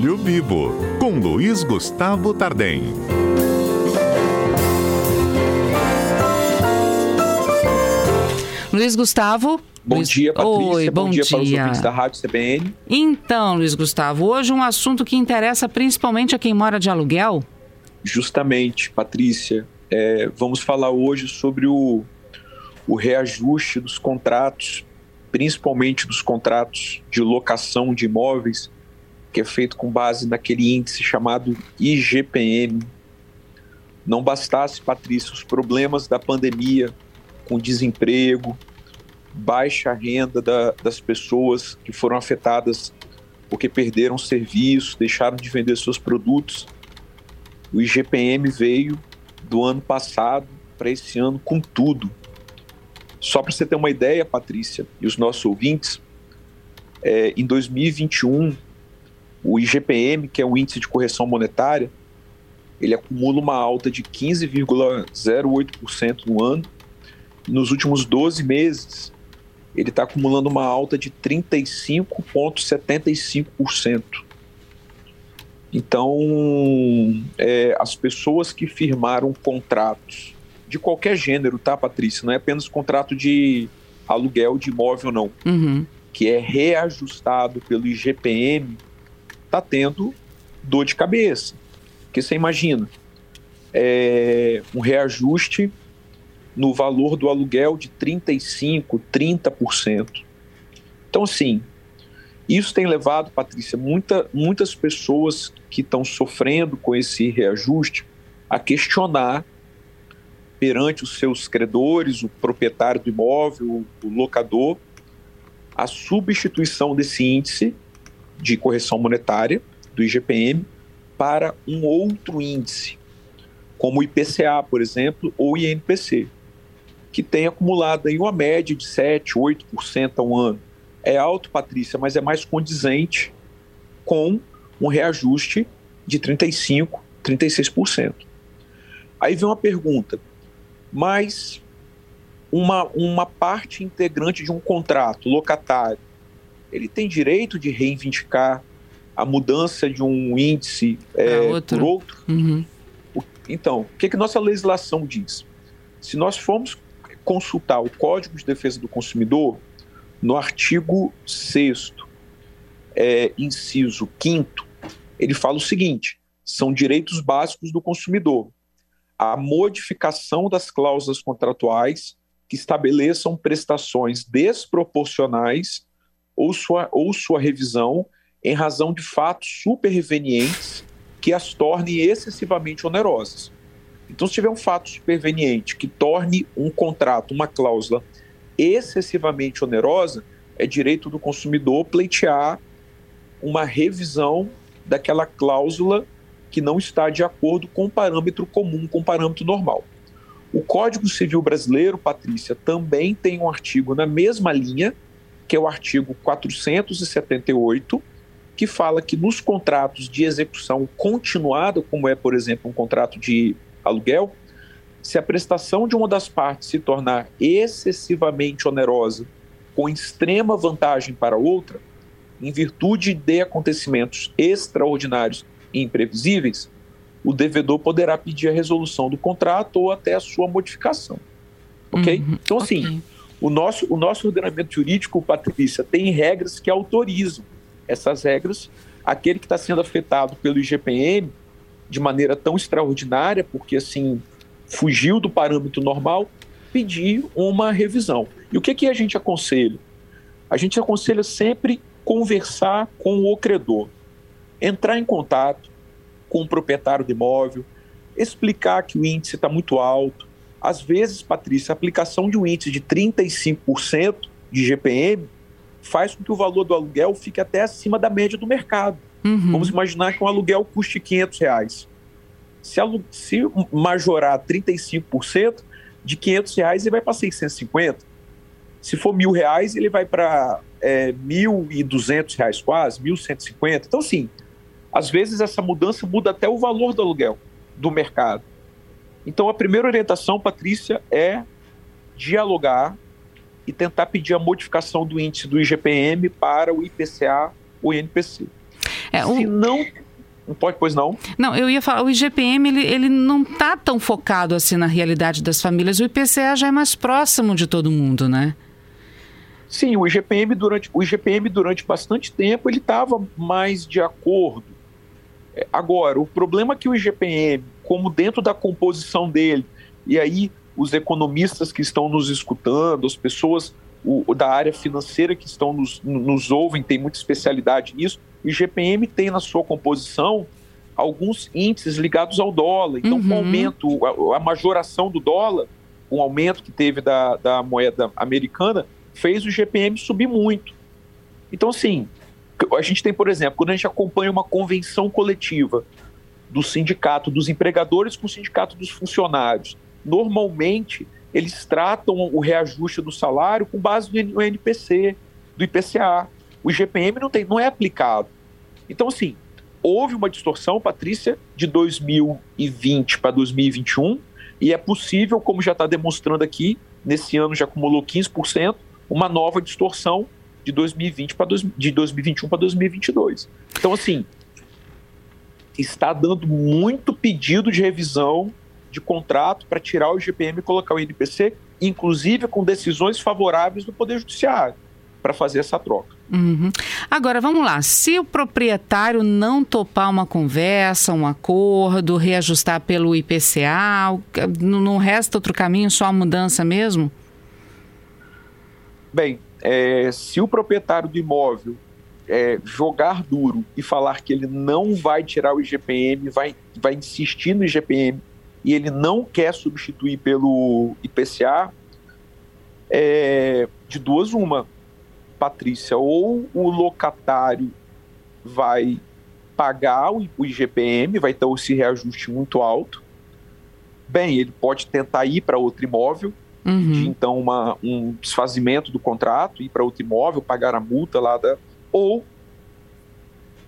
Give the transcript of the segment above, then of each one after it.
Olho Vivo, com Luiz Gustavo Tardem. Luiz Gustavo. Bom Luiz... dia, Patrícia. Oi, bom, bom dia, dia para os ouvintes da Rádio CBN. Então, Luiz Gustavo, hoje um assunto que interessa principalmente a quem mora de aluguel. Justamente, Patrícia. É, vamos falar hoje sobre o, o reajuste dos contratos, principalmente dos contratos de locação de imóveis, que é feito com base naquele índice chamado IGPM. Não bastasse, Patrícia, os problemas da pandemia com desemprego, baixa renda da, das pessoas que foram afetadas porque perderam serviço, deixaram de vender seus produtos. O IGPM veio do ano passado para esse ano com tudo. Só para você ter uma ideia, Patrícia, e os nossos ouvintes, é, em 2021, o IGPM, que é o índice de correção monetária, ele acumula uma alta de 15,08% no ano. Nos últimos 12 meses, ele está acumulando uma alta de 35,75%. Então, é, as pessoas que firmaram contratos de qualquer gênero, tá, Patrícia? Não é apenas contrato de aluguel de imóvel, não. Uhum. Que é reajustado pelo IGPM, tá tendo dor de cabeça. Porque você imagina, é, um reajuste no valor do aluguel de 35%, 30%. Então, assim, isso tem levado, Patrícia, muita, muitas pessoas que estão sofrendo com esse reajuste a questionar perante os seus credores, o proprietário do imóvel, o locador, a substituição desse índice de correção monetária do IGPM para um outro índice, como o IPCA, por exemplo, ou o INPC, que tem acumulado aí uma média de 7, 8% ao ano. É alto, Patrícia, mas é mais condizente com um reajuste de 35, 36%. Aí vem uma pergunta: mas uma, uma parte integrante de um contrato, locatário, ele tem direito de reivindicar a mudança de um índice é, outro. por outro? Uhum. Então, o que, que nossa legislação diz? Se nós formos consultar o Código de Defesa do Consumidor, no artigo 6, é, inciso 5, ele fala o seguinte: são direitos básicos do consumidor a modificação das cláusulas contratuais que estabeleçam prestações desproporcionais ou sua, ou sua revisão em razão de fatos supervenientes que as tornem excessivamente onerosas. Então, se tiver um fato superveniente que torne um contrato, uma cláusula excessivamente onerosa, é direito do consumidor pleitear uma revisão daquela cláusula que não está de acordo com o parâmetro comum, com o parâmetro normal. O Código Civil Brasileiro, Patrícia, também tem um artigo na mesma linha, que é o artigo 478, que fala que nos contratos de execução continuada, como é, por exemplo, um contrato de aluguel, se a prestação de uma das partes se tornar excessivamente onerosa, com extrema vantagem para outra, em virtude de acontecimentos extraordinários e imprevisíveis, o devedor poderá pedir a resolução do contrato ou até a sua modificação. Ok? Uhum, então, assim, okay. O, nosso, o nosso ordenamento jurídico, Patrícia, tem regras que autorizam essas regras. Aquele que está sendo afetado pelo IGPM de maneira tão extraordinária, porque, assim, fugiu do parâmetro normal, pedir uma revisão. E o que, que a gente aconselha? A gente aconselha sempre conversar com o credor entrar em contato com o proprietário do imóvel, explicar que o índice está muito alto. Às vezes, Patrícia, a aplicação de um índice de 35% de GPM faz com que o valor do aluguel fique até acima da média do mercado. Uhum. Vamos imaginar que um aluguel custe 500 reais. Se, se majorar 35%, de 500 reais ele vai para 650. Se for mil reais, ele vai para é, 1.200 reais quase, 1.150. Então, sim, às vezes essa mudança muda até o valor do aluguel do mercado. Então a primeira orientação, Patrícia, é dialogar e tentar pedir a modificação do índice do IGPM para o IPCA ou INPC. É, Se não não pode, pois não? Não, eu ia falar, o IGPM ele, ele não está tão focado assim na realidade das famílias. O IPCA já é mais próximo de todo mundo, né? Sim, o IGPM durante, o IGPM durante bastante tempo ele estava mais de acordo. Agora, o problema é que o IGPM, como dentro da composição dele, e aí os economistas que estão nos escutando, as pessoas o, da área financeira que estão nos, nos ouvem, tem muita especialidade nisso, o IGPM tem na sua composição alguns índices ligados ao dólar. Então, uhum. com o aumento, a, a, majoração do dólar, o aumento que teve da, da moeda americana, fez o IGPM subir muito. Então, assim, a gente tem, por exemplo, quando a gente acompanha uma convenção coletiva do sindicato dos empregadores com o sindicato dos funcionários, normalmente eles tratam o reajuste do salário com base no NPC, do IPCA. O IGPM não, tem, não é aplicado. Então, assim, houve uma distorção, Patrícia, de 2020 para 2021, e é possível, como já está demonstrando aqui, nesse ano já acumulou 15%, uma nova distorção de 2020 para de 2021 para 2022. Então, assim, está dando muito pedido de revisão de contrato para tirar o IGPM e colocar o INPC, inclusive com decisões favoráveis do Poder Judiciário para fazer essa troca. Uhum. Agora, vamos lá. Se o proprietário não topar uma conversa, um acordo, reajustar pelo IPCA, não resta outro caminho, só a mudança mesmo? Bem, é, se o proprietário do imóvel é, jogar duro e falar que ele não vai tirar o IGPM, vai, vai insistir no IGPM e ele não quer substituir pelo IPCA, é, de duas uma Patrícia, ou o locatário vai pagar o IGPM, vai ter esse reajuste muito alto. Bem, ele pode tentar ir para outro imóvel, uhum. de, então uma, um desfazimento do contrato, ir para outro imóvel, pagar a multa lá da. Ou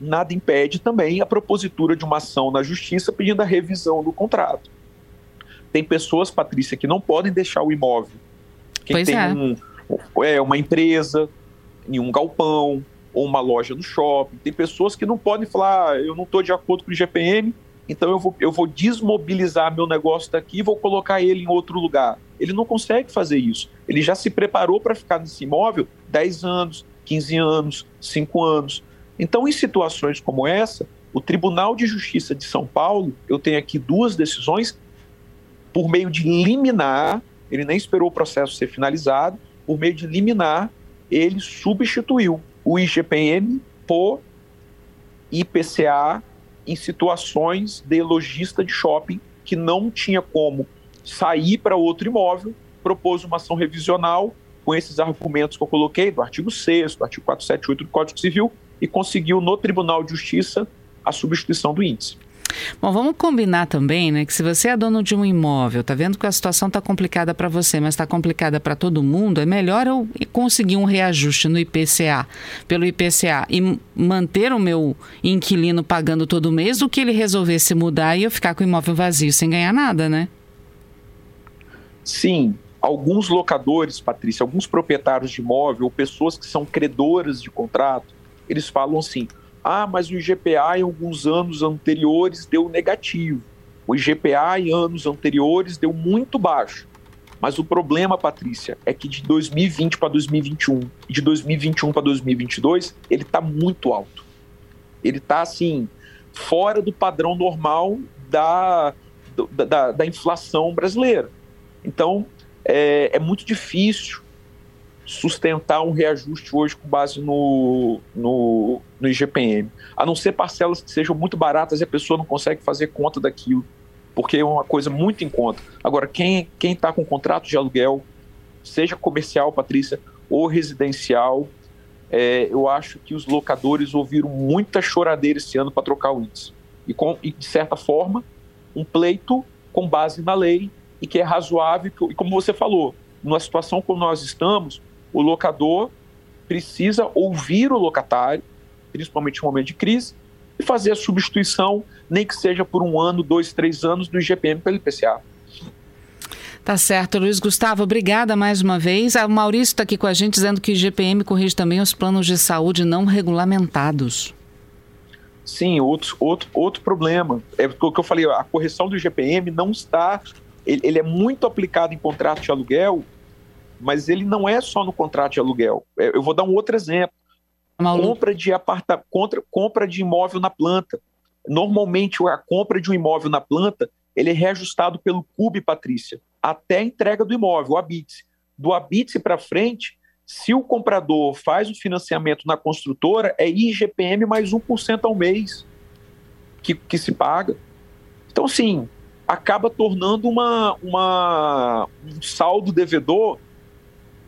nada impede também a propositura de uma ação na justiça pedindo a revisão do contrato. Tem pessoas, Patrícia, que não podem deixar o imóvel. Quem pois tem é. Um, é, uma empresa, em um galpão ou uma loja no shopping. Tem pessoas que não podem falar, ah, eu não estou de acordo com o IGPM, então eu vou, eu vou desmobilizar meu negócio daqui e vou colocar ele em outro lugar. Ele não consegue fazer isso. Ele já se preparou para ficar nesse imóvel 10 anos, 15 anos, 5 anos. Então, em situações como essa, o Tribunal de Justiça de São Paulo, eu tenho aqui duas decisões, por meio de liminar, ele nem esperou o processo ser finalizado, por meio de liminar, ele substituiu o IGPM por IPCA em situações de lojista de shopping que não tinha como sair para outro imóvel, propôs uma ação revisional com esses argumentos que eu coloquei, do artigo 6 do artigo 478 do Código Civil, e conseguiu no Tribunal de Justiça a substituição do índice. Bom, vamos combinar também, né, que se você é dono de um imóvel, tá vendo que a situação está complicada para você, mas está complicada para todo mundo, é melhor eu conseguir um reajuste no IPCA, pelo IPCA e manter o meu inquilino pagando todo mês do que ele resolver se mudar e eu ficar com o imóvel vazio sem ganhar nada, né? Sim, alguns locadores, Patrícia, alguns proprietários de imóvel, ou pessoas que são credoras de contrato, eles falam assim: ah, mas o IGPA em alguns anos anteriores deu negativo. O IGPA em anos anteriores deu muito baixo. Mas o problema, Patrícia, é que de 2020 para 2021 e de 2021 para 2022, ele está muito alto. Ele está, assim, fora do padrão normal da, da, da inflação brasileira. Então, é, é muito difícil sustentar um reajuste hoje com base no, no, no IGPM. A não ser parcelas que sejam muito baratas e a pessoa não consegue fazer conta daquilo, porque é uma coisa muito em conta. Agora, quem está com contrato de aluguel, seja comercial, Patrícia, ou residencial, é, eu acho que os locadores ouviram muita choradeira esse ano para trocar o índice. E, com, e, de certa forma, um pleito com base na lei e que é razoável. E como você falou, numa situação como nós estamos, o locador precisa ouvir o locatário, principalmente em momento de crise, e fazer a substituição, nem que seja por um ano, dois, três anos, do IGPM pelo IPCA. Tá certo, Luiz Gustavo, obrigada mais uma vez. O Maurício está aqui com a gente dizendo que o IGPM corrige também os planos de saúde não regulamentados. Sim, outro, outro, outro problema. É o que eu falei, a correção do IGPM não está. Ele, ele é muito aplicado em contrato de aluguel, mas ele não é só no contrato de aluguel. É, eu vou dar um outro exemplo. Compra de aparta, contra, compra de imóvel na planta. Normalmente a compra de um imóvel na planta ele é reajustado pelo CUB, Patrícia, até a entrega do imóvel, o ABITSE. Do ABITSE para frente, se o comprador faz o financiamento na construtora, é IGPM mais 1% ao mês que, que se paga. Então, sim, acaba tornando uma, uma, um saldo devedor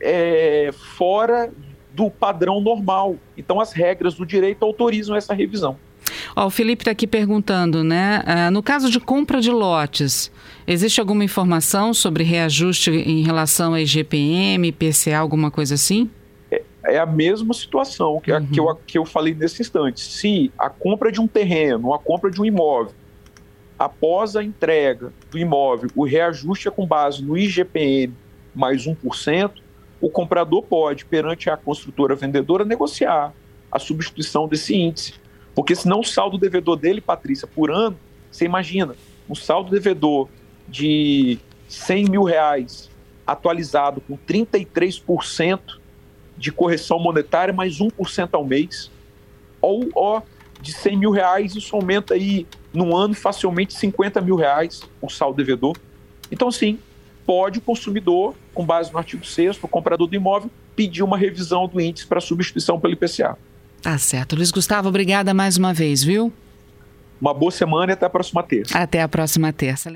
é, fora do padrão normal. Então, as regras do direito autorizam essa revisão. Ó, o Felipe está aqui perguntando, né? Uh, no caso de compra de lotes, existe alguma informação sobre reajuste em relação a IGPM, IPCA, alguma coisa assim? É, é a mesma situação que, uhum. a, que, eu, que eu falei nesse instante. Se a compra de um terreno, a compra de um imóvel, após a entrega do imóvel, o reajuste é com base no IGPM mais 1%, o comprador pode, perante a construtora vendedora, negociar a substituição desse índice. Porque senão o saldo devedor dele, Patrícia, por ano, você imagina, um saldo devedor de 100 mil reais atualizado com 33% de correção monetária, mais 1% ao mês. Ou, ó, de 100 mil reais, isso aumenta aí no ano facilmente 50 mil reais o saldo devedor. Então, sim, pode o consumidor, com base no artigo 6 o comprador do imóvel, pedir uma revisão do índice para substituição pelo IPCA. Tá certo. Luiz Gustavo, obrigada mais uma vez, viu? Uma boa semana e até a próxima terça. Até a próxima terça.